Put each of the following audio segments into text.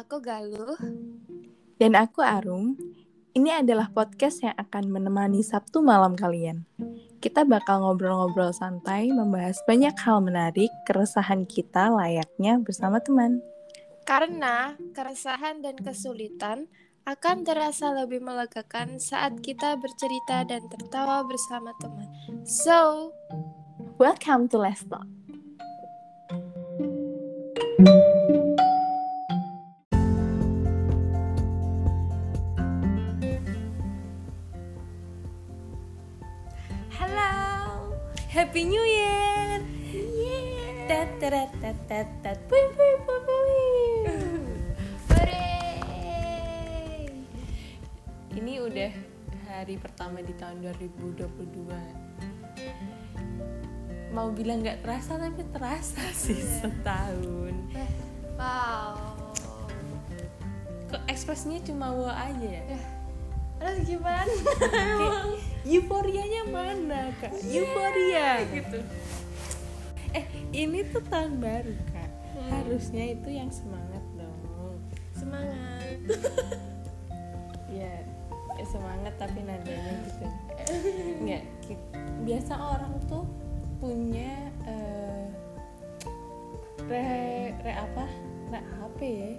Aku Galuh. Dan aku Arum. Ini adalah podcast yang akan menemani Sabtu malam kalian. Kita bakal ngobrol-ngobrol santai, membahas banyak hal menarik, keresahan kita layaknya bersama teman. Karena keresahan dan kesulitan akan terasa lebih melegakan saat kita bercerita dan tertawa bersama teman. So, welcome to Let's Talk. Halo, Happy New Year. Tat tat tat tat tat. Pui, pui, pui, pui. Hooray. Ini udah hari pertama di tahun 2022. Mau bilang nggak terasa tapi terasa sih setahun. Eh, Wow. Kok ekspresinya cuma wow aja ya? Terus gimana? Kayak euforianya mana kak? Euforia gitu. Eh ini tuh tahun baru kak. Hmm. Harusnya itu yang semangat dong. Semangat. Ya, ya semangat tapi nadanya gitu. Nggak. Biasa orang tuh punya eh, re re apa? Re apa ya?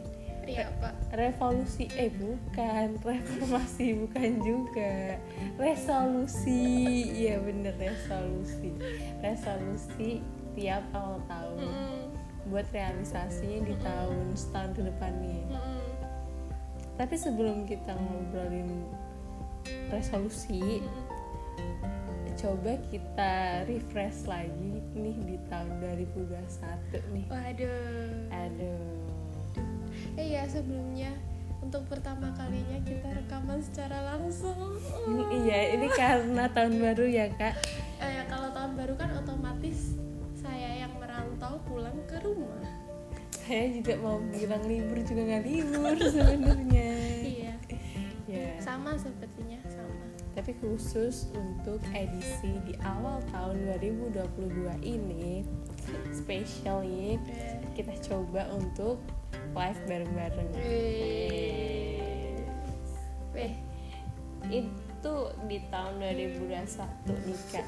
Iya, Pak. revolusi eh bukan. Reformasi bukan juga. Resolusi. Iya bener resolusi. Resolusi tiap awal tahun. Mm-mm. buat realisasinya di tahun setahun ke depan nih. Mm-mm. tapi sebelum kita ngobrolin resolusi coba kita refresh lagi nih di tahun 2021 nih. Waduh. aduh Eh ya sebelumnya untuk pertama kalinya kita rekaman secara langsung. ini iya ini karena tahun baru ya kak Eh ya kalau tahun baru kan otomatis saya yang merantau pulang ke rumah. saya juga mau bilang libur juga nggak libur sebenarnya Iya. ya Sama sepertinya sama. tapi khusus untuk edisi di awal tahun 2022 ini spesialnya Eh, kita coba untuk live bareng-bareng. Weh, itu di tahun 2021 nih kak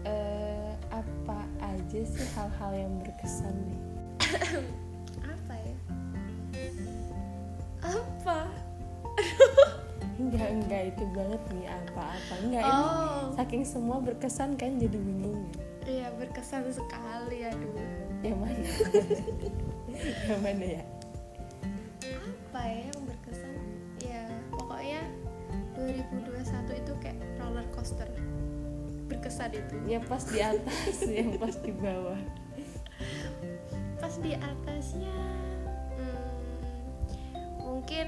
Eh, apa aja sih hal-hal yang berkesan nih? Apa ya? Apa? enggak enggak. Itu banget nih apa-apa. Enggak ini Oh, saking semua berkesan kan jadi bingung iya berkesan sekali aduh. yang mana yang mana ya Apa ya yang berkesan? Ya pokoknya 2021 itu kayak roller coaster. Berkesan itu. yang pas di atas yang pas di bawah pas di atasnya hmm, mungkin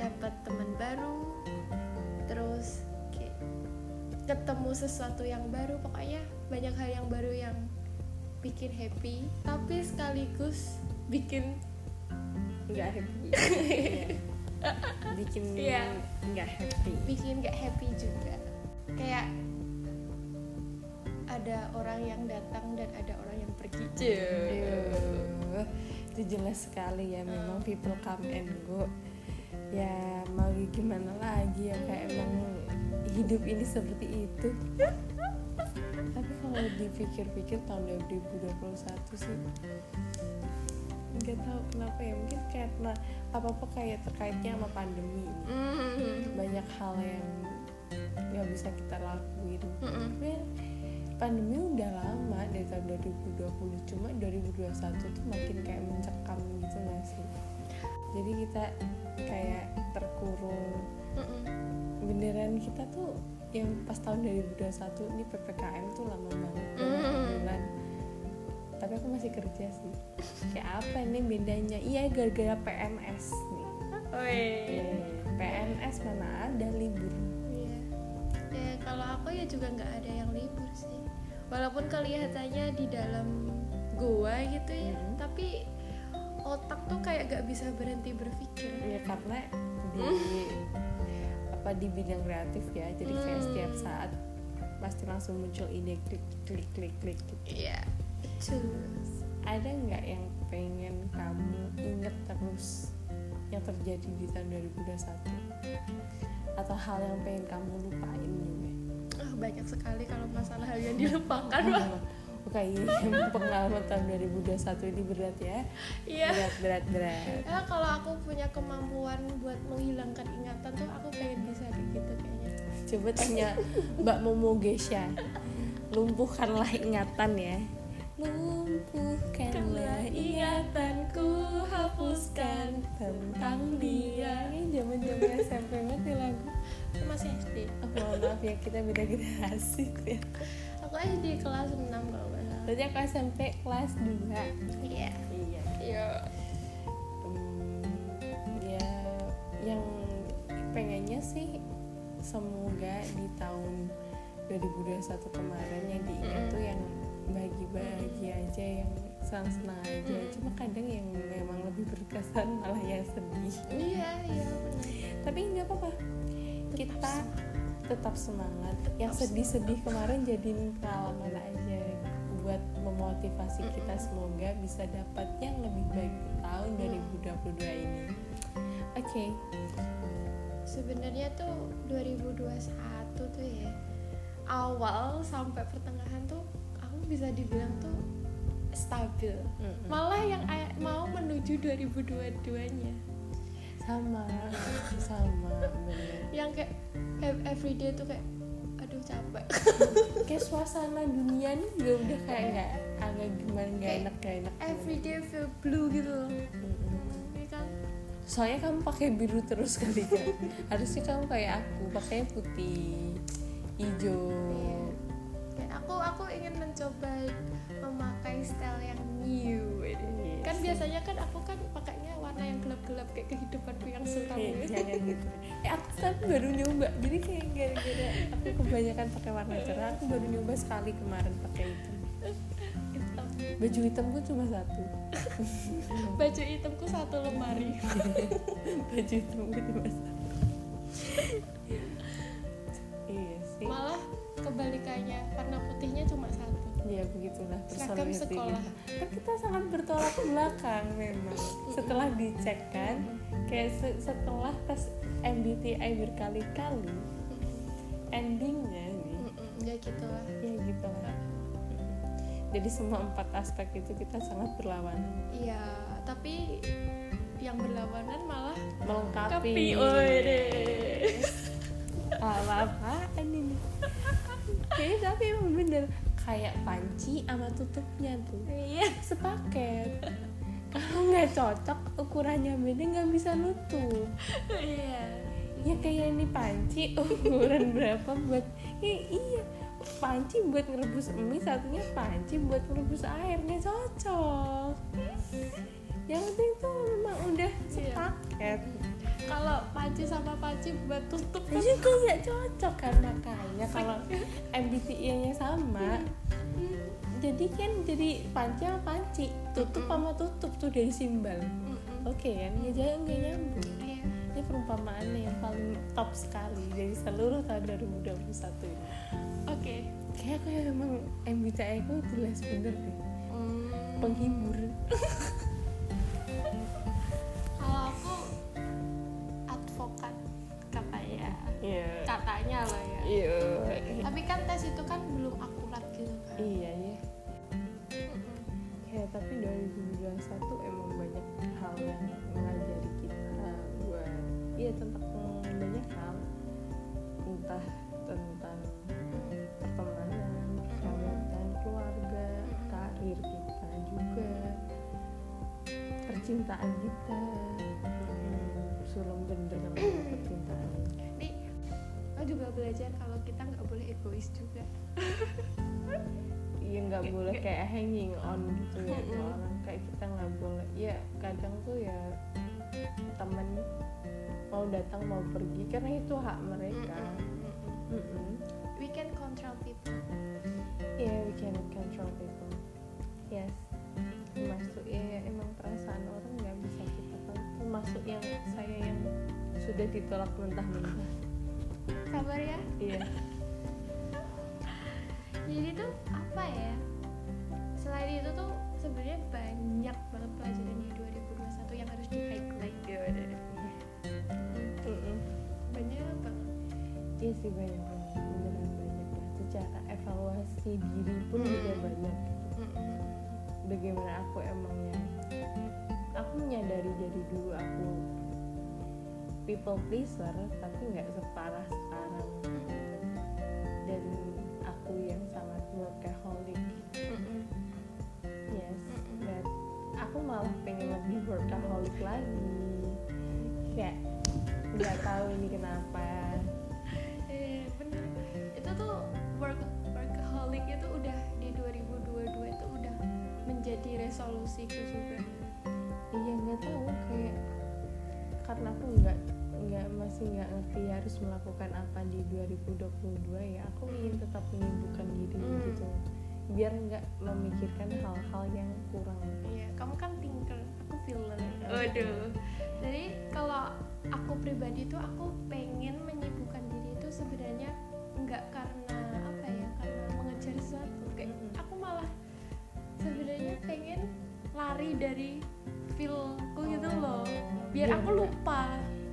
dapat teman baru terus kayak ketemu sesuatu yang baru pokoknya banyak hal yang baru yang bikin happy tapi sekaligus bikin nggak happy. Bikin Iya. nggak happy. Bikin gak happy juga. Kayak ada orang yang datang dan ada orang yang pergi. Itu jelas sekali ya memang people come and go. Ya mau gimana lagi ya kayak emang hidup ini seperti itu kalau dipikir-pikir tahun 2021 sih nggak tahu kenapa ya mungkin karena apa apa kayak terkaitnya sama pandemi. Ini Mm. banyak hal yang nggak bisa kita lakuin. Tapi pandemi udah lama dari tahun 2020 cuma 2021 tuh makin kayak mencekam gitu gak sih? Jadi kita kayak terkurung. Mm-mm. beneran kita tuh yang pas tahun 2021 ini PPKM tuh lama banget Mm. bulan tapi aku masih kerja sih kayak apa nih bedanya iya gara-gara PNS nih. PNS mana ada libur Iya. Ya kalau aku ya juga nggak ada yang libur sih. Walaupun kelihatannya di dalam gua gitu ya, Mhm. tapi otak tuh kayak gak bisa berhenti berpikir. ya karena di apa di bidang kreatif ya jadi kayak Hmm. setiap saat pasti langsung muncul ide klik klik klik klik gitu. Iya. Betul. ada nggak yang pengen kamu inget terus yang terjadi di tahun 2021 atau hal yang pengen kamu lupain juga Ah, banyak sekali kalau masalah hal yang dilupakan Wak. Oke, iya, pengalaman tahun 2021 ini berat ya. iya Berat, berat, berat. Ya, kalau aku punya kemampuan buat menghilangkan ingatan tuh aku pengen bisa kayak gitu kayaknya. Coba tanya Mbak Momo Gesha. Lumpuhkanlah ingatan ya. Lumpuhkanlah ingatanku, hapuskan tentang dia. Ini zaman-zaman SMP banget nih lagu. Masih SD. Oh, maaf ya, kita beda generasi ya. Aku SD kelas 6 kalau. Berarti aku SMP kelas 2 Iya. Iya. Iya. Hmm, ya yang pengennya sih semoga di tahun 2021 kemarin yang diingat Mm-mm. tuh yang bahagia-bahagia aja yang senang-senang aja Mm-mm. cuma kadang yang memang lebih berkesan malah yang sedih Iya, iya benar. tapi nggak apa-apa kita tetap semangat yang sedih-sedih kemarin jadiin pengalaman aja memotivasi kita semoga bisa dapat yang lebih baik di tahun 2022 ini oke Sebenarnya tuh 2021 tuh ya awal sampai pertengahan tuh aku bisa dibilang tuh stabil. Malah yang mau menuju 2022-nya. sama sama bener Yang kayak ev- everyday tuh kayak aduh capek. kayak suasana dunia nih udah kayak nggak gimana nggak enak nggak enak everyday feel blue gitu loh. Kan? Soalnya kamu pakai biru terus kali kan? Harusnya kamu kayak aku pakainya putih hijau. Iya. kayak aku aku ingin mencoba memakai style yang new. Ini. Iya kan biasanya kan aku kan pakainya warna yang gelap-gelap kayak kehidupanku yang suram Eh, gitu. jangan gitu. Eh aku tapi baru nyoba. Jadi kayak gara-gara aku kebanyakan pakai warna cerah aku baru nyoba sekali kemarin pakai itu baju hitamku cuma satu. Baju hitamku satu lemari. Baju hitamku cuma satu. Iya sih. Malah kebalikannya warna putihnya cuma satu. Ya begitulah Seragam sekolah. kita. kan kita sangat bertolak belakang memang. Setelah dicek kan kayak se- setelah tes MBTI berkali-kali endingnya nih. Ya gitulah. Ya gitu lah jadi semua empat aspek itu kita sangat berlawanan. Iya tapi yang berlawanan malah melengkapi. Kapi oh apa apaan ini. Kayaknya tapi emang bener. Kayak panci sama tutupnya tuh. Iya. Sepaket. Kalau nggak cocok ukurannya beda nggak bisa nutup. Iya. Ya kayak ini panci ukuran berapa buat ya, iya. Panci buat ngerebus mie satunya panci buat ngerebus air nggak cocok. Yang penting tuh memang udah sepaket. Kalau panci sama panci buat tutup kan jadi nggak cocok kan makanya. Kalau MBTI-nya sama jadi kan jadi panci sama panci. Tutup sama tutup tuh dari simbol. Mm-mm. oke kan ya jangan nggak nyambung Iya. Ini perumpamaan yang paling top sekali dari seluruh tahun 2021 ini. Oke. Kayak aku emang MBTI aku jelas bener deh. Hmm, penghibur. Kalau aku advokat katanya. Iya. Katanya loh ya. Iya. Tapi kan tes itu kan belum akurat gitu kan. Iya ya Mm-mm. ya tapi 2021 emang banyak hal yang mengajari kita iya tentang banyak hal entah tentang pertemanan persahabatan keluarga karir kita juga percintaan kita. Sulam bener kalau percintaan. Nih, aku juga belajar kalau kita nggak boleh egois juga. Iya nggak boleh kayak hanging on gitu ya ke orang kayak kita nggak boleh. Ya kadang tuh ya temen mau datang mau pergi karena itu hak mereka. Mm-mm. Mm-mm. we can control people. Yeah we can control people. Yes. Termasuk ya emang perasaan orang nggak bisa kita kontrol termasuk yang saya yang sudah ditolak mentah-mentah sabar ya. Iya. Jadi tuh apa ya? Selain itu tuh sebenarnya banyak banget pelajaran di 2021 yang harus di highlight ya iya sih banyak banget. Beneran banyak lah. Secara evaluasi diri pun juga Mm-mm. banyak bagaimana aku emangnya aku menyadari dari dulu aku people pleaser tapi nggak separah sekarang. Dan aku yang sangat workaholic. Yes dan aku malah pengen lebih workaholic lagi. Kayak nggak tahu ini kenapa tuh work workaholic itu udah di 2022 itu udah menjadi resolusiku juga iya nggak tahu kayak karena aku nggak nggak masih nggak ngerti harus melakukan apa di 2022 ya aku ingin tetap menyibukkan diri Hmm. gitu biar nggak memikirkan hal-hal yang kurang Iya, kamu kan thinker, aku feeler. Waduh. Jadi kalau aku pribadi tuh aku pengen menyibukkan diri itu sebenarnya nggak karena apa ya, karena mengejar sesuatu. Kayak Mm-mm. aku malah sebenarnya pengen lari dari feelku gitu loh. Biar Biar aku lupa.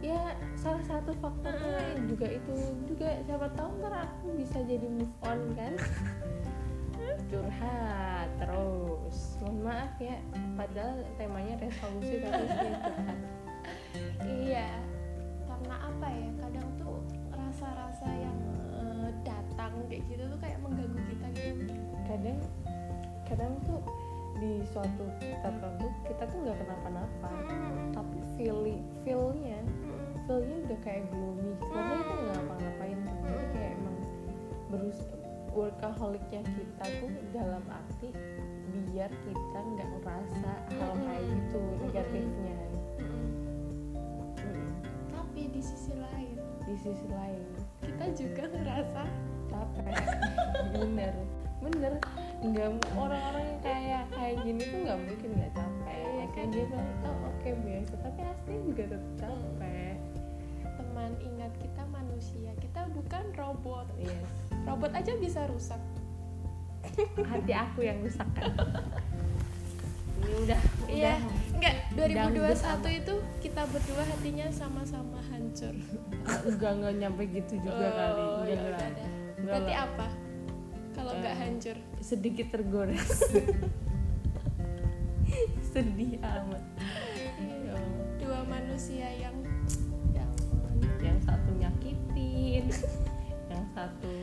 ya salah satu faktornya Mm. juga itu juga siapa tahu ntar aku bisa jadi move on kan curhat terus mohon maaf ya padahal temanya resolusi tapi saya curhat Iya. Karena apa ya? Kadang tuh rasa-rasa yang datang kayak gitu tuh kayak mengganggu kita gitu. kadang kadang tuh di suatu tertentu kita tuh nggak kenapa-napa. Tapi feeling feelnya feelnya udah kayak gloomy. Padahal itu nggak ngapa-ngapain tuh jadi kayak emang berus workaholicnya kita tuh dalam arti biar kita nggak ngerasa hal kayak gitu negatifnya. Mm. Tapi di sisi lain di sisi lain. kita juga ngerasa capek bener. Bener. Nggak orang-orang yang kayak kayak gini tuh nggak mungkin nggak capek. Iya Maksudnya kan? dia bilang oh oke biasa. Tapi asli juga tetap capek. Teman ingat kita manusia. Kita bukan robot. Yes. Robot aja bisa rusak. Hati aku yang rusak kan? Ini udah Iya. udah enggak Dangdut 2021 itu kita berdua hatinya sama-sama hancur. Enggak enggak nyampe gitu juga kali Oh, enggak ya lah udah dah. Enggak berarti lah. apa? Kalau nggak hancur? Sedikit tergores. Sedih amat. Ya dua manusia yang ya ampun. yang satu nyakitin yang satu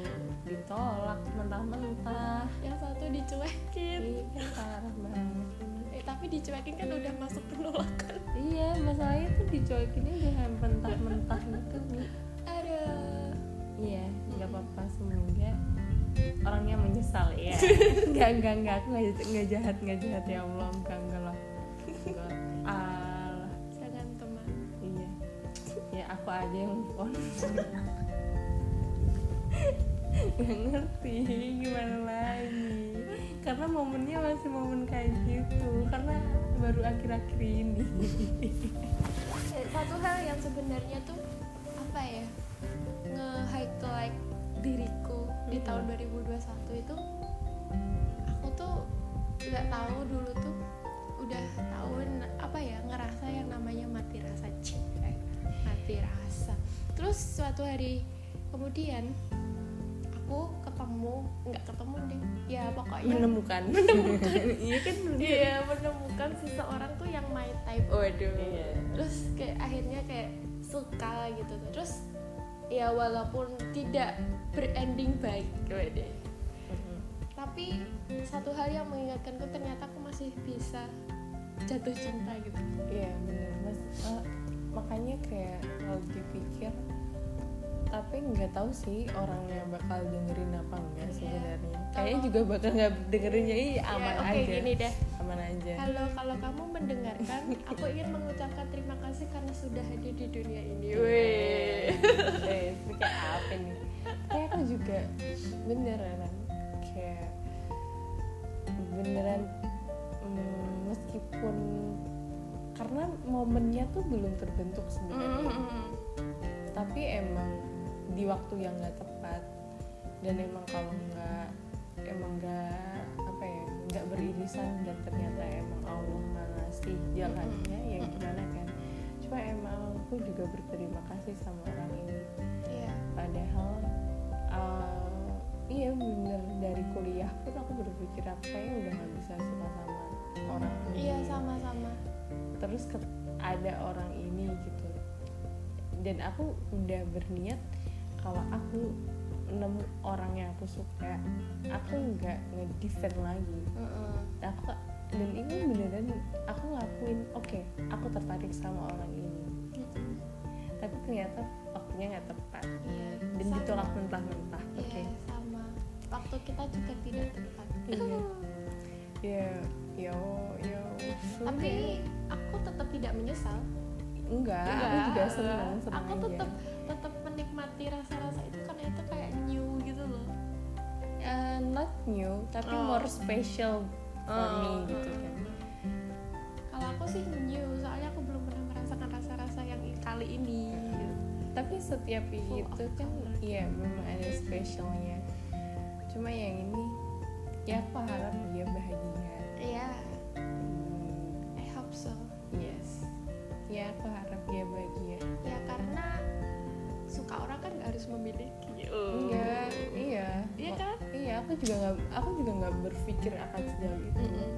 ditolak mentah-mentah. Yang satu dicuekin. Iya parah banget. Eh, tapi dicuekin kan udah masuk penolakan. Iya masalahnya tuh dicuekinnya udah mentah-mentah gitu ada Iya nggak apa-apa semoga orangnya menyesal ya. Enggak enggak enggak aku nggak nggak jahat nggak jahat. Ya Allah enggak enggak lah. Enggak. Alah. Jangan teman. Iya. Ya aku aja yang move on. Nggak ngerti gimana lagi. Karena momennya masih momen kayak gitu. Karena baru akhir-akhir ini. Eh, satu hal yang sebenarnya tuh apa ya nge-highlight diriku di Hmm. tahun 2021 itu aku tuh nggak tahu dulu tuh udah tahun apa ya ngerasa yang namanya mati rasa cek mati rasa terus suatu hari kemudian aku ketemu nggak ketemu deh ya pokoknya menemukan iya kan Iya menemukan seseorang tuh yang my type. Waduh. Iya. Terus kayak akhirnya kayak suka gitu. Terus ya walaupun tidak berending baik, waduh. Tapi satu hal yang mengingatkanku ternyata aku masih bisa jatuh cinta gitu. iya bener mas Eh, makanya kayak kalau dipikir tapi nggak tahu sih orangnya bakal dengerin apa enggak Iya. sebenarnya kayaknya juga bakal nggak dengerin jadi aman Ya, oke aja gini deh. Aman aja Halo, kalau kamu mendengarkan, aku ingin mengucapkan terima kasih karena sudah hadir di dunia ini. Weh. eh itu kayak apa nih kayak aku juga beneran kayak beneran mm, meskipun karena momennya tuh belum terbentuk sebenarnya tapi emang di waktu yang nggak tepat dan emang kalau nggak emang nggak nggak beririsan dan ternyata emang Allah ngasih jalannya ya gimana kan? Cuma emang aku juga berterima kasih sama orang ini. Iya. Padahal uh, iya bener dari kuliah pun aku berpikir aku kayaknya udah nggak bisa suka sama orang ini. Iya sama-sama. Terus ke- ada orang ini gitu. Dan aku udah berniat kalau aku nemu orang yang aku suka aku nggak ngedefend lagi. Mm-mm. Dan aku dan ini beneran aku ngakuin oke aku tertarik sama orang ini. Mm-mm. tapi ternyata waktunya nggak tepat. Iya dan sama. ditolak mentah-mentah oke. iya sama. Waktu kita juga tidak tepat. Iya. ya yo yo tapi aku tetap tidak menyesal. Enggak, aku Enggak, juga senang senang aku tetap new tapi Oh. more special for me gitu kan. Kalau aku sih new soalnya aku belum pernah merasakan rasa-rasa yang kali ini. Gitu. tapi setiap Full itu of kan iya memang ada specialnya. Cuma yang ini ya aku harap dia bahagia. Iya. Hmm, I hope so. Yes. Ya aku harap dia bahagia. Ya karena suka orang kan harus memiliki. Enggak iya. Iya kan? Aku juga nggak aku juga nggak berpikir akan sejauh itu. Mm-mm.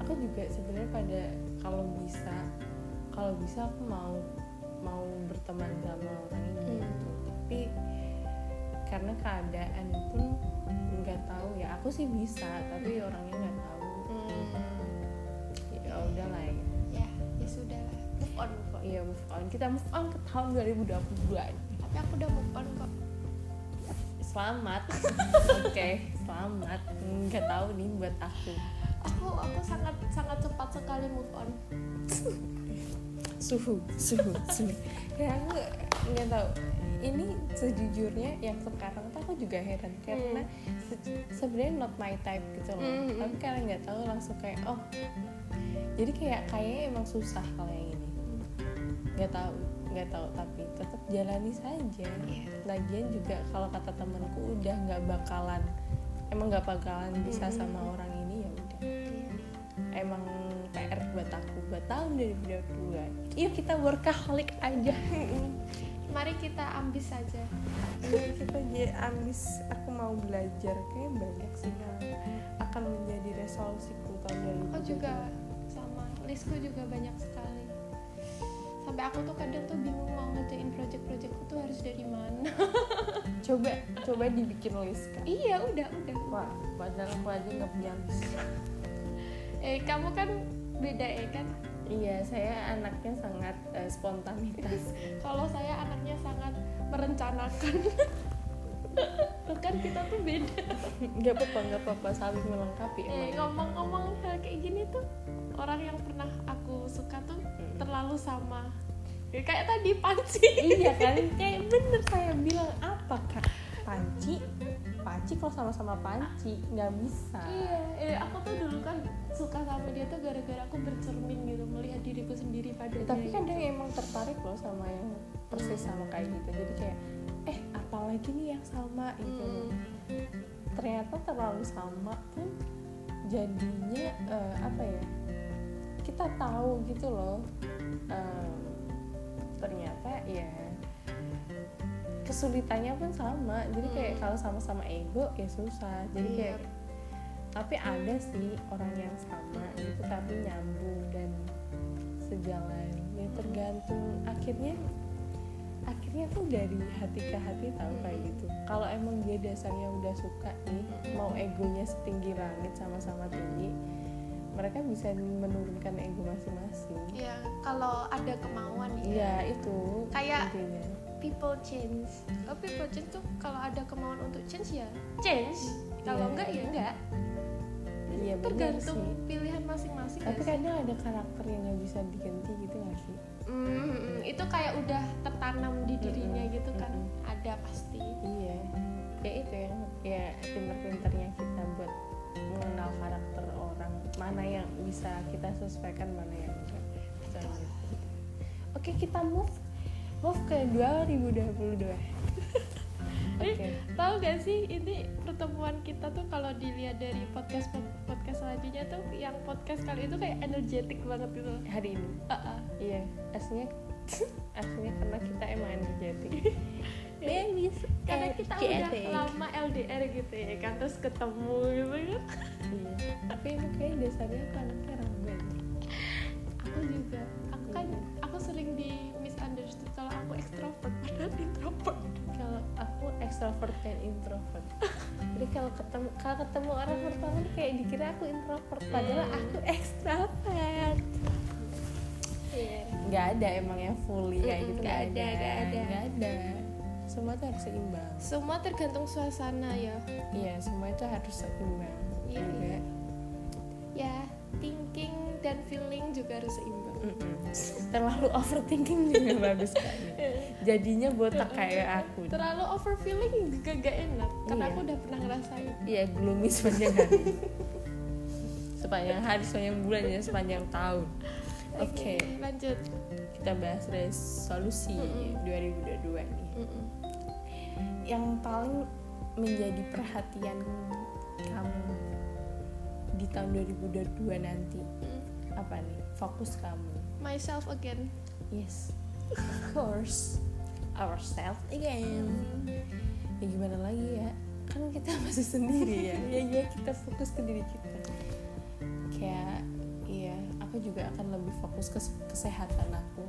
aku juga sebenarnya pada kalau bisa kalau bisa aku mau mau berteman sama orang ini Hmm. gitu. Tapi karena keadaan pun nggak tahu ya. Aku sih bisa tapi orangnya nggak tahu. Ya udahlah ya. Ya ya sudah. Lah move on move on. Iya move on. Kita move on ke tahun 2022 tapi aku udah move on kok. Selamat. Oke selamat nggak tahu nih buat aku. Aku aku sangat sangat cepat sekali move on. Suhu suhu suhu. Ya aku nggak tahu. Ini sejujurnya yang sekarang tuh aku juga heran karena se- sebenarnya not my type gitu loh. Hmm, hmm. tapi karena nggak tahu langsung kayak oh. Jadi kayak kayaknya emang susah kalau yang ini. Nggak tahu nggak tahu. Tapi tetap jalani saja. Iya. lagian juga kalau kata temanku udah nggak bakalan emang nggak bakalan bisa Hmm. sama orang ini ya udah. Iya. emang PR buat aku buat tahun 2022 yuk kita workaholic aja. Mari kita ambis saja. Iya, kita jadi ambis. Aku mau belajar. Kayak banyak sih yang akan menjadi resolusiku tahun 2022 aku juga sama. Listku juga banyak sekali sampai aku tuh kadang tuh bingung mau ngerjain project-projectku tuh harus dari mana. Coba coba dibikin list kan iya udah udah. Wah padahal aku aja nggak punya list. Eh kamu kan beda ya kan? Iya saya anaknya sangat eh, spontanitas. Kalau saya anaknya sangat merencanakan. Kan kita tuh beda. Nggak apa-apa nggak apa-apa saling melengkapi eh ngomong-ngomong hal kayak gini tuh orang yang pernah aku suka tuh Hmm. terlalu sama Ya, kayak tadi panci. Iya kan? Kayak bener saya bilang apa kak? Panci panci kalau sama-sama panci nggak bisa. Iya eh, aku tuh dulu kan suka sama dia tuh gara-gara aku bercermin gitu melihat diriku sendiri pada tapi dia kadang emang tertarik loh sama yang persis sama kayak gitu. Jadi kayak eh apalagi nih yang sama? Gitu. Hmm. ternyata terlalu sama pun jadinya eh, apa ya kita tahu gitu loh eh, ternyata ya kesulitannya pun sama jadi kayak Hmm. kalau sama-sama ego ya susah jadi Iya. kayak tapi ada sih orang yang sama gitu tapi nyambung dan sejalan ya tergantung akhirnya akhirnya tuh dari hati ke hati tahu kayak Hmm. gitu kalau emang dia dasarnya udah suka nih mau egonya setinggi langit sama-sama tinggi mereka bisa menurunkan ego masing-masing. Ya kalau ada kemauan ya. Iya itu Kayak- intinya. people change. Oh people change tuh kalau ada kemauan untuk change ya? Change? Kalau Iya. enggak ya enggak. Iya tergantung sih. pilihan masing-masing tapi nggak kadang ada karakter yang nggak bisa diganti gitu gak sih? Hmm, itu kayak udah tertanam di dirinya Mm-mm, gitu kan. Mm-mm. ada pasti. Iya. Ya itu yang ya pinter-pinternya kita buat mengenal karakter orang mana yang bisa kita sesuaikan mana yang enggak Bisa gitu. oke kita move move ke 2022 Oke. tahu gak sih ini pertemuan kita tuh kalau dilihat dari podcast podcast selanjutnya tuh yang podcast kali itu kayak energetik banget gitu Hari ini. Ah, ah. Iya, aslinya aslinya karena kita emang energetik. Karena kita udah lama LDR gitu ya kan terus ketemu gitu kan Iya. Tapi emang kayak dasarnya aku anaknya aku juga aku kan aku sering di misunderstood kalau aku ekstrovert padahal introvert Kalau aku extrovert dan introvert. Jadi kalau ketemu kalau ketemu orang pertama kayak dikira aku introvert, padahal Hmm. aku extrovert. iya Nggak ada emang yang fully kayak gitu. nggak ada, nggak ada. Nggak ada. Semua tuh harus seimbang. semua tergantung suasana ya Iya, semua itu harus seimbang. Iya, iya. ya thinking dan feeling juga harus seimbang Mm-mm. Terlalu overthinking juga bagus sekali. Jadinya botak kayak aku. terlalu over feeling juga gak enak karena Iya. aku udah pernah ngerasain Iya, gloomy sepanjang hari. sepanjang hari, sepanjang bulan ya, sepanjang tahun. Oke, lanjut kita bahas resolusi Mm-mm. 2022 nih. Mm-mm. Yang paling menjadi perhatian kamu di tahun 2022 nanti Mm. apa nih? Fokus kamu. myself again Yes, of course. Ourselves again. Ya gimana lagi ya? Kan kita masih sendiri ya. ya ya kita fokus ke diri kita. Kayak aku juga akan lebih fokus ke kesehatan aku.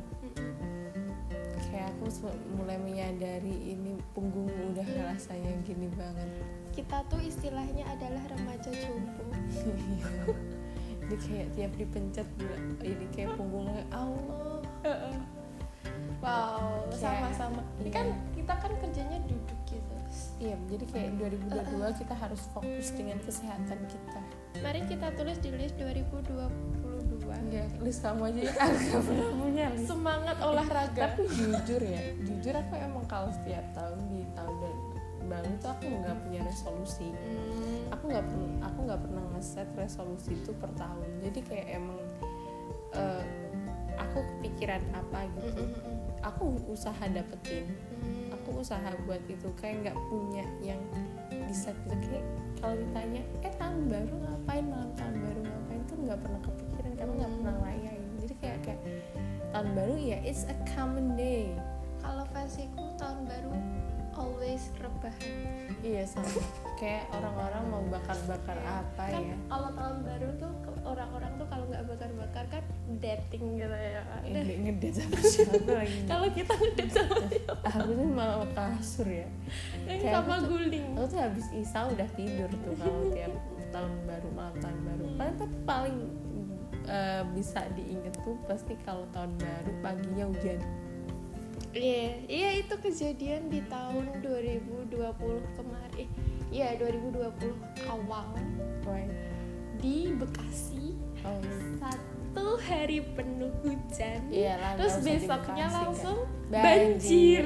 Kayak aku mulai menyadari ini punggung udah rasanya gini banget. kita tuh istilahnya adalah remaja jompo Jadi kayak tiap dipencet ini kayak punggungnya Allah. wow sama-sama ini iya. kan kita kan kerjanya duduk gitu Iya, jadi kayak 2022 kita harus fokus dengan kesehatan kita. mari kita tulis di list 2022 Iya, list kamu aja ya. Gak pernah punya list. semangat olahraga. Tapi jujur ya, jujur aku emang kalau setiap tahun di tahun dan- baru tuh aku nggak punya resolusi. Hmm, Aku nggak pernah, aku nggak pernah ngeset resolusi itu per tahun. Jadi kayak emang eh, aku kepikiran apa gitu, mm, mm, aku usaha dapetin. Aku usaha buat itu. Kayak nggak punya yang di set gitu. Kayak kalau ditanya eh tahun baru ngapain? Malam tahun baru ngapain? Tuh nggak pernah kepikiran karena nggak pernah ngerayain. Jadi kayak kayak tahun baru ya it's a common day. Kalau versiku tahun baru always rebahan. Iya sama. Kayak orang-orang mau bakar-bakar apa kan ya. kalau tahun baru tuh orang-orang tuh kalau nggak bakar-bakar kan dating gitu ya. Eh, nge- ngedate sama siapa lagi? Kalau kita ngedate sama aku tuh mau kasur ya. Yang Kayak sama aku tuh- guling. aku tuh habis isa udah tidur tuh kalau tiap tahun baru malam tahun baru. Paling paling eh, bisa diinget tuh pasti kalau tahun baru paginya hujan Iya, iya itu kejadian di tahun 2020 kemarin. Eh, Iya, 2020 awal Why? di Bekasi Oh, satu hari penuh hujan. iya lah, Terus besoknya Bekasi, langsung kan. banjir.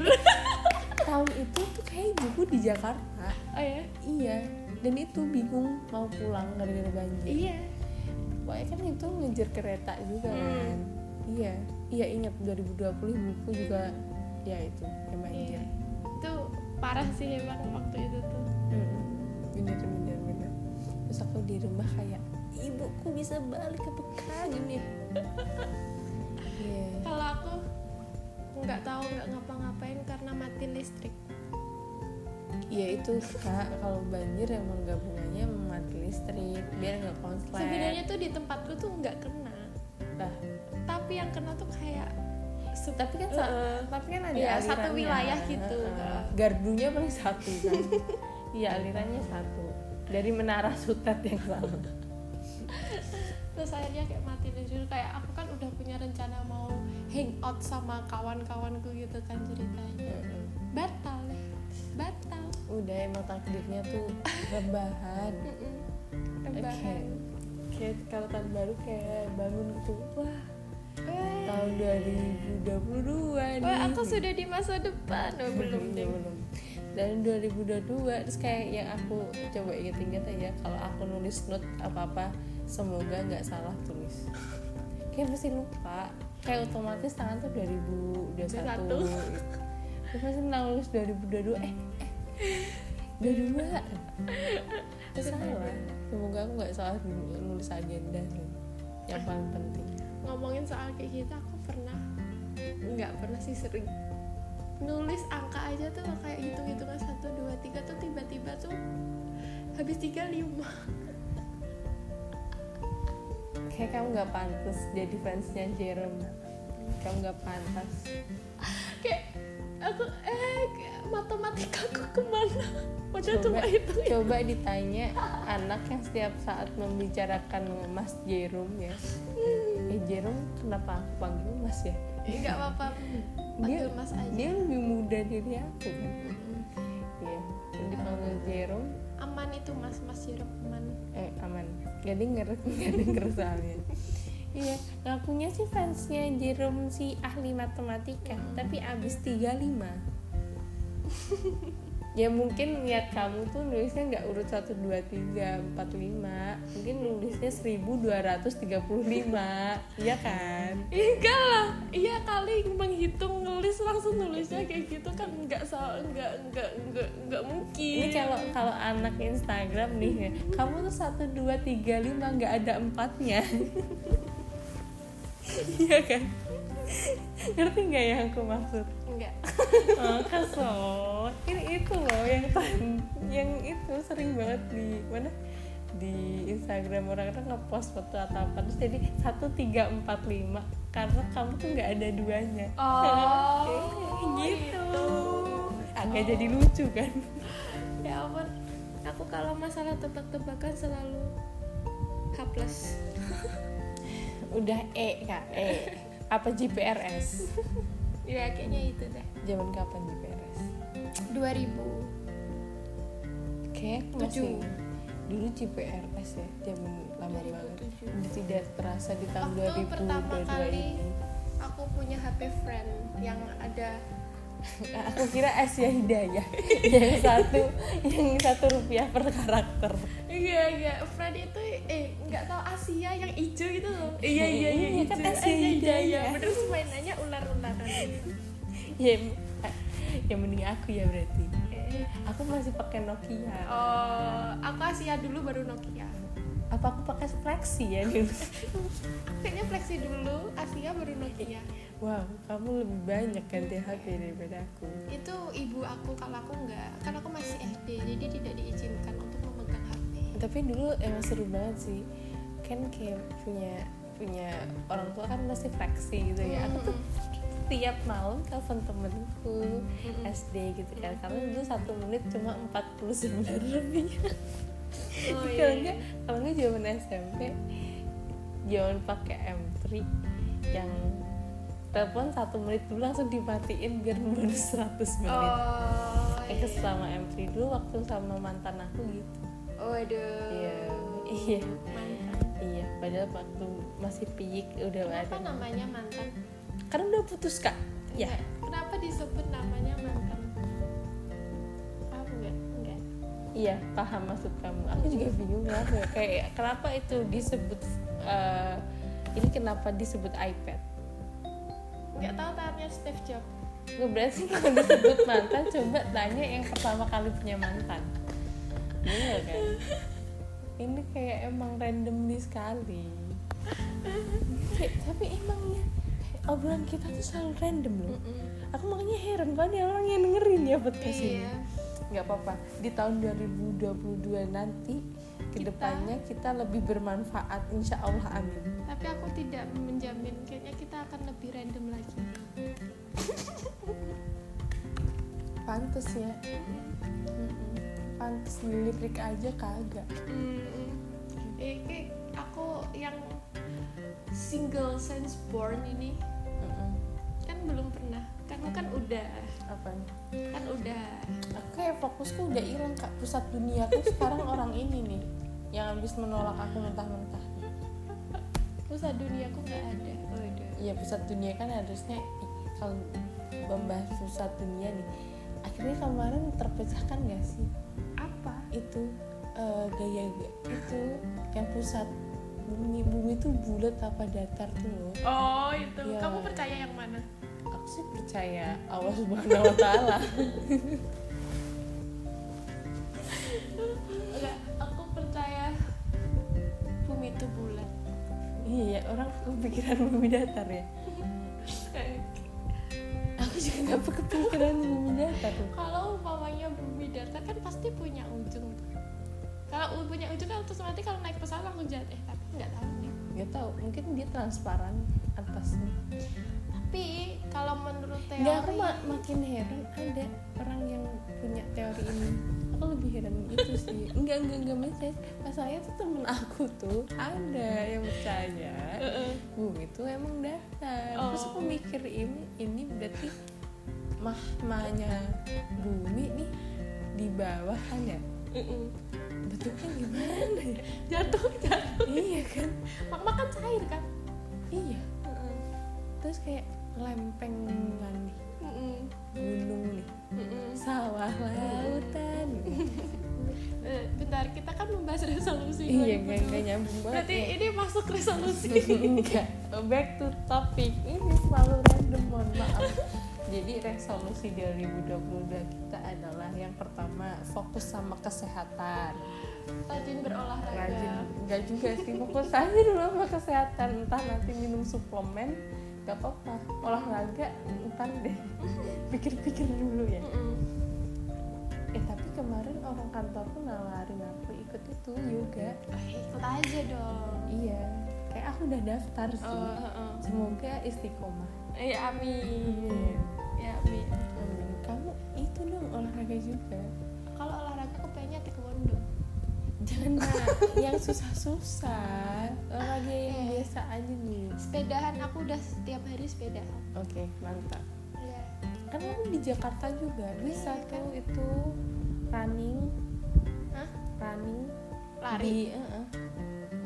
tahun itu tuh kayak ibuku di Jakarta oh ya? iya dan itu bingung mau pulang gara-gara banjir Iya. Pokoknya kan itu ngejar kereta juga Hmm. kan iya iya ingat 2020 ibuku juga ya itu yang banjir Iya. Itu parah sih emang waktu itu tuh. Hmm, bener bener bener terus aku di rumah kayak ibuku bisa balik ke Bekasi nih Iya. Kalau aku nggak tahu nggak ngapa-ngapain karena mati listrik. Iya itu kak kalau banjir emang gabungannya listrik biar nggak konslet Sebenarnya tuh di tempatku tuh nggak kena, lah. Tapi yang kena tuh kayak tapi kan Heeh. tapi kan ada Iya, satu wilayah gitu. Heeh. gardunya paling satu kan. Iya alirannya satu. Dari menara sutet yang sama. Terus akhirnya kayak mati listrik kayak aku kan udah punya rencana mau hangout sama kawan-kawanku gitu kan ceritanya. Heeh. batal batal. Udah emang takdirnya tuh rebahan oke. Okay. kayak kalau tahun baru kayak bangun gitu wah tahun 2022 wah, nih. wah aku sudah di masa depan. Oh, belum deh. Belum. Dan 2022 terus kayak yang aku coba inget-inget aja kalau aku nulis note apa-apa semoga nggak salah tulis. Kayak mesti lupa. Kayak otomatis tangan tuh 2021 terus pasti nulis 2022 eh, eh 22 tapi semoga aku nggak salah nulis agenda sih yang paling penting. Ngomongin soal kayak gitu aku pernah nggak pernah sih sering nulis angka aja tuh kayak hitung hitungan satu dua tiga tuh tiba-tiba tuh habis tiga lima. Kayak kamu nggak pantas jadi fansnya Jerem kamu nggak pantas. Kayak aku eh matematika aku ke mana? Padahal coba cuma itu coba ditanya anak yang setiap saat membicarakan Mas Jerome ya. Eh Jerome kenapa aku panggil Mas ya? Nggak apa-apa. Dia panggil mas aja. dia lebih muda dari aku kan. Mm-mm. iya yang dipanggil Jerome aman itu mas. Mas Jerome aman. Eh aman. Gak denger gak denger soalnya iya ngakunya sih fansnya Jerome si ahli matematika tapi abis 35 ya mungkin niat kamu tuh nulisnya nggak urut 1, 2, 3, 4, 5 mungkin nulisnya 1235 iya kan? Enggak lah. Iya kali menghitung nulis langsung nulisnya kayak gitu kan nggak salah nggak nggak nggak nggak mungkin. Ini kalau kalau anak Instagram nih ya, kamu tuh 1, 2, 3, 5 nggak ada empatnya iya kan? Ngerti nggak yang aku maksud? Enggak oh, kesel. Ini itu loh yang yang itu sering banget di mana? Di Instagram orang-orang ngepost foto atau apa. Terus jadi satu tiga empat lima. Karena kamu tuh nggak ada duanya. Oh. Gitu. Agak jadi lucu kan? Ya ampun. Aku kalau masalah tebak-tebakan selalu H plus udah E kak E. Apa GPRS ya kayaknya itu deh. Zaman kapan GPRS 2000 kayak aku masih dulu GPRS ya zaman lama banget. 2007. Udah tidak terasa di tahun waktu 2000 pertama 22 kali aku punya HP friend yang ada aku kira Asia Hidayah yang satu yang satu rupiah per karakter iya iya friend itu eh nggak tahu Asia yang hijau gitu loh iya iya iya Iya, kan hijau. Asia Eh, iya, iya, iya. Hidayah. bener terus mainannya ular-ularan gitu. ya yang mending aku ya berarti aku masih pakai Nokia oh aku Asia dulu baru Nokia apa aku pakai Flexi ya dulu kayaknya Flexi dulu Asia baru Nokia. Wow kamu lebih banyak ganti HP daripada aku. Itu ibu aku kalau aku nggak. Kan aku masih SD jadi tidak diizinkan untuk memegang HP tapi dulu emang seru banget sih. Kan kayak punya punya orang tua kan masih Flexi gitu ya. Aku tuh tiap malam telepon temenku SD gitu kan. Karena dulu satu menit cuma 49 lebih oh, kalau enggak kalau enggak zaman SMP jangan pakai M3 yang telepon satu menit dulu langsung dimatiin biar bonus 100 menit. Oh Itu sama M3 dulu waktu sama mantan aku gitu. Waduh. Iya. Iya. mantan iya padahal waktu masih piyik udah kenapa ada namanya mantan? Karena udah putus kak. Ya kenapa disebut namanya mantan iya paham maksud kamu. Aku juga bingung kenapa ya. kayak kenapa itu disebut eh, ini kenapa disebut iPad? Nggak tahu tanya Steve Jobs. Gue berarti kalau disebut mantan coba tanya yang pertama kali punya mantan. Iya kan? Ini kayak emang randomly sekali. Kayak, Tapi emangnya obrolan kita tuh selalu random loh. Aku makanya heran kok ada orang yang dengerin ya podcast ini iya Gak apa-apa. Di tahun 2022 nanti ke depannya kita lebih bermanfaat. Insya Allah amin. Tapi aku tidak menjamin kayaknya kita akan lebih random lagi. Pantes ya. Pantes lirik aja kagak. Eh, kayak aku yang single sense born ini kan belum pernah. Kamu kan udah apa kan udah. Aku kayak fokusku udah hilang kak. Pusat dunia aku sekarang orang ini nih yang habis menolak aku mentah-mentah. Pusat duniaku nggak ada. Waduh. Iya pusat dunia kan harusnya kalau membahas pusat dunia nih akhirnya kemarin terpecahkan gak sih? Apa? Itu eh, gaya itu yang pusat bumi bumi itu bulat apa datar tuh loh. Oh itu. Iya. kamu percaya yang mana? aku sih percaya Allah Subhanahu wa taala. Aku percaya bumi itu bulat. Iya, orang kepikiran bumi datar ya. aku juga nggak kepikiran bumi datar. Ya? Kalau umpamanya bumi datar kan pasti punya ujung. Kalau punya ujung kan terus nanti kalau naik pesawat langsung jatuh. Eh, tapi nggak tahu nih. Nggak tahu, mungkin dia transparan atasnya tapi kalau menurut teori nggak aku ma- makin heran ada orang yang punya teori ini. Aku lebih heran itu sih. Enggak enggak enggak percaya masalahnya tuh temen aku tuh ada yang percaya bumi itu emang datar. Terus aku Oh. mikir ini ini berarti mahmanya bumi nih di bawah kan ya? Mm-mm. bentuknya gimana ya? Jatuh jatuh. Iya kan? Magma kan cair kan? Iya. Terus kayak lempengan nih. Gunung nih. Sawah lautan. Eh, bentar kita kan membahas resolusi iya 2020. nggak nggak nyambung banget berarti ya. ini masuk resolusi. Enggak. Back to topic. Ini selalu random mohon maaf. Jadi resolusi 2022 kita adalah yang pertama fokus sama kesehatan. Rajin berolahraga. Rajin enggak juga sih fokus aja dulu sama kesehatan. Entah nanti minum suplemen gak apa-apa. Olahraga ntar deh. Pikir-pikir dulu ya. Eh tapi kemarin orang kantorku nawarin aku ikut itu yoga. Eh, ikut aja dong. Iya. Kayak aku udah daftar sih. Oh, heeh. semoga istiqomah. Eh, amin. Iya. ya amin. Amin. kamu itu dong olahraga juga. Kalau olahraga aku pengennya taekwondo. Jangan yang susah-susah. Olahraga yang Eh. Biasa aja nih. Sepedahan aku udah setiap hari sepedahan oke mantap. Ya kan kamu di Jakarta juga bisa Iya, tuh itu running. Hah? running. Lari? Di eh, eh.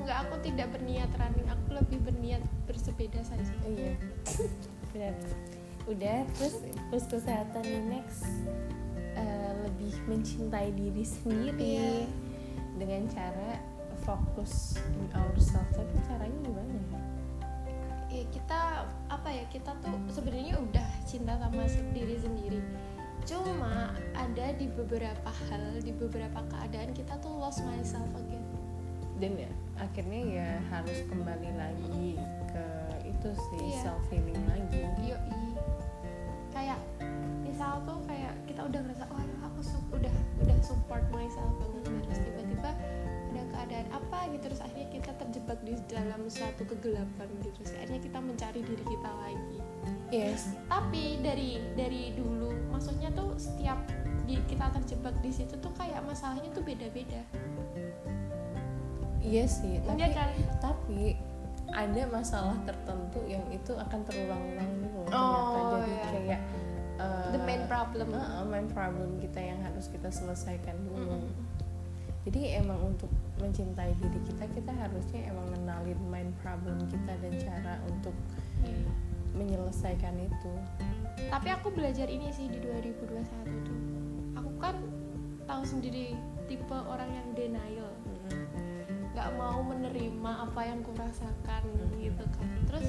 enggak aku tidak berniat running. Aku lebih berniat bersepeda saja. Oh iya. Benar. Udah terus terus kesehatan nih next eh, lebih mencintai diri sendiri Iya. dengan cara fokus in ourselves tapi caranya gimana ya? Ya kita apa ya kita tuh sebenarnya udah cinta sama diri sendiri. Cuma ada di beberapa hal di beberapa keadaan kita tuh lost myself again. Dan ya akhirnya ya harus kembali lagi ke itu sih Iya. self healing lagi. Yoi. Kayak misal tuh kayak kita udah ngerasa oh aku udah udah support myself banget. Terus tiba-tiba keadaan apa gitu terus akhirnya kita terjebak di dalam suatu kegelapan gitu terus akhirnya kita mencari diri kita lagi. Yes. Tapi dari dari dulu maksudnya tuh setiap di, kita terjebak di situ tuh kayak masalahnya tuh beda-beda. Iya sih tapi kan? tapi ada masalah tertentu yang itu akan terulang-ulang ternyata Oh, jadi iya. kayak eh, the main problem. Heeh, main problem kita yang harus kita selesaikan dulu. Mm-mm. Jadi emang untuk mencintai diri kita, kita harusnya emang kenalin main problem kita dan cara untuk menyelesaikan itu. tapi aku belajar ini sih di 2021 tuh. Aku kan tahu sendiri tipe orang yang denial. Nggak mau menerima apa yang kurasakan gitu kan. Terus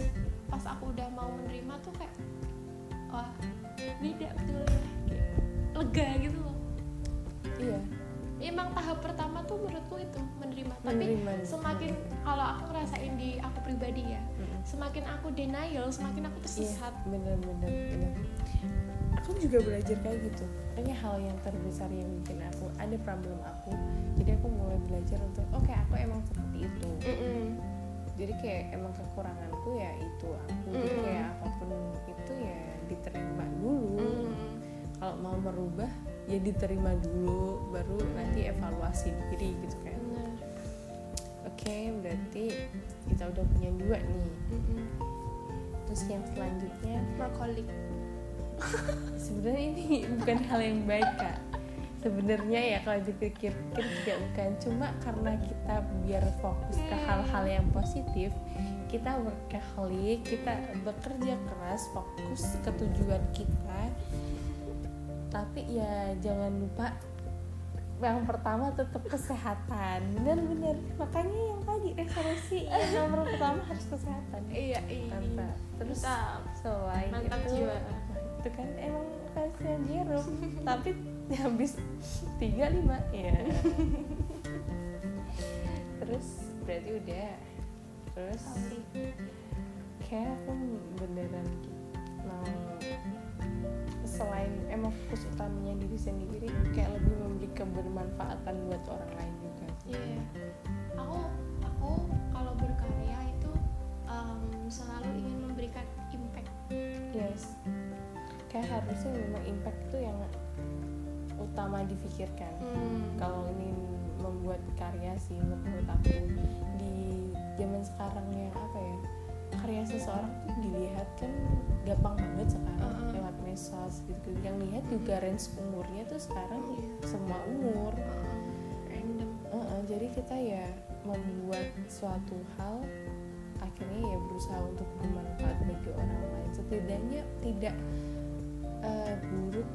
pas aku udah mau menerima tuh kayak wah beda betul ya lega gitu loh. Iya. Emang tahap pertama tuh menurutku itu menerima tapi Menerima. semakin kalau aku ngerasain di aku pribadi ya Mm-mm. semakin aku denial semakin aku tersesat bener-bener bener. Aku juga belajar kayak gitu. Kayaknya hal yang terbesar yang bikin aku ada problem aku. Jadi aku mulai belajar untuk oke aku emang seperti itu. Mm-mm. jadi kayak emang kekuranganku ya itu aku jadi Mm. kayak apa pun itu ya diterima dulu Mm. kalau mau merubah ya diterima dulu baru nanti evaluasi diri gitu kan. Oke berarti kita udah punya dua nih. Terus yang selanjutnya? Workaholic sebenarnya ini bukan hal yang baik kak. Sebenarnya ya kalau dipikir-pikir juga bukan. Cuma karena kita biar fokus ke hal-hal yang positif kita workaholic kita bekerja keras fokus ke tujuan kita tapi ya jangan lupa yang pertama tetap kesehatan. Benar-benar makanya yang tadi resolusi yang nomor pertama harus kesehatan. Iya iya. Mantap terus Mantap. selain Mantap itu jiwa. itu kan emang kasihan Jerome tapi habis tiga lima ya terus berarti udah. Terus kayak aku beneran mau selain emang fokus utamanya diri sendiri kayak lebih memberi kebermanfaatan buat orang lain juga Iya. Aku aku kalau berkarya itu em, selalu ingin memberikan impact. yes kayak harusnya memang impact itu yang utama difikirkan Hmm. kalau ini membuat karya sih menurut aku di zaman sekarang yang apa ya karya seseorang tuh dilihat kan gampang banget sekarang Uh-uh. lewat medsos gitu yang lihat juga range umurnya tuh sekarang Iya. semua umur random. Uh-uh, jadi kita ya membuat suatu hal akhirnya ya berusaha untuk bermanfaat bagi orang lain setidaknya tidak uh, buruk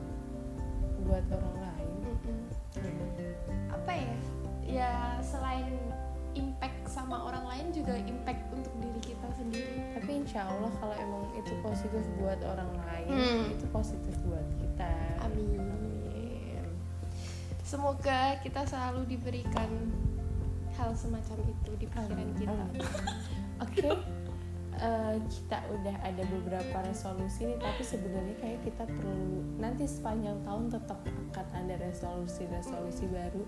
buat orang lain Mm-mm. Apa ya? Ya selain impact sama orang lain juga impact untuk diri kita sendiri. tapi insya Allah kalau emang itu positif buat orang lain Hmm. itu positif buat kita Amin. Amin. Semoga kita selalu diberikan hal semacam itu di pikiran Amin. kita. Oke eh, kita udah ada beberapa resolusi nih tapi sebenarnya kayak kita perlu nanti sepanjang tahun tetap akan ada resolusi-resolusi baru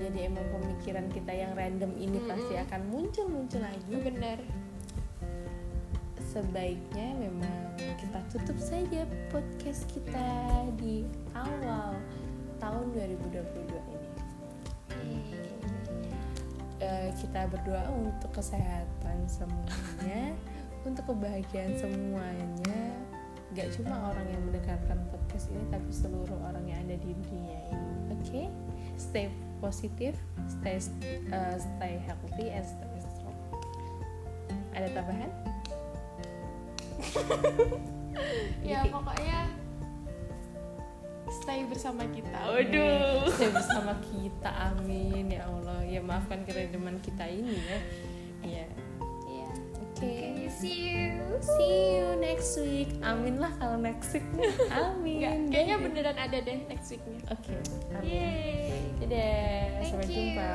jadi emang pemikiran kita yang random ini Mm-mm. pasti akan muncul-muncul lagi Benar. sebaiknya memang kita tutup saja podcast kita di awal tahun 2022 ini Eh, kita berdoa untuk kesehatan semuanya untuk kebahagiaan semuanya. Gak cuma orang yang mendengarkan podcast ini tapi seluruh orang yang ada di dunia ini. Oke? Stay positif stay eh, stay healthy and stay strong. Ada tambahan? Ya pokoknya stay bersama kita. Waduh, stay bersama kita, amin ya Allah. Ya maafkan kerendaman kita ini ya. Iya. Oke. Okay, see you. See you next week. Amin lah kalau next week. Amin. Nggak, kayaknya beneran ada deh next weeknya. Oke. Amin. Yeay. Dadah. Thank Sampai you. jumpa.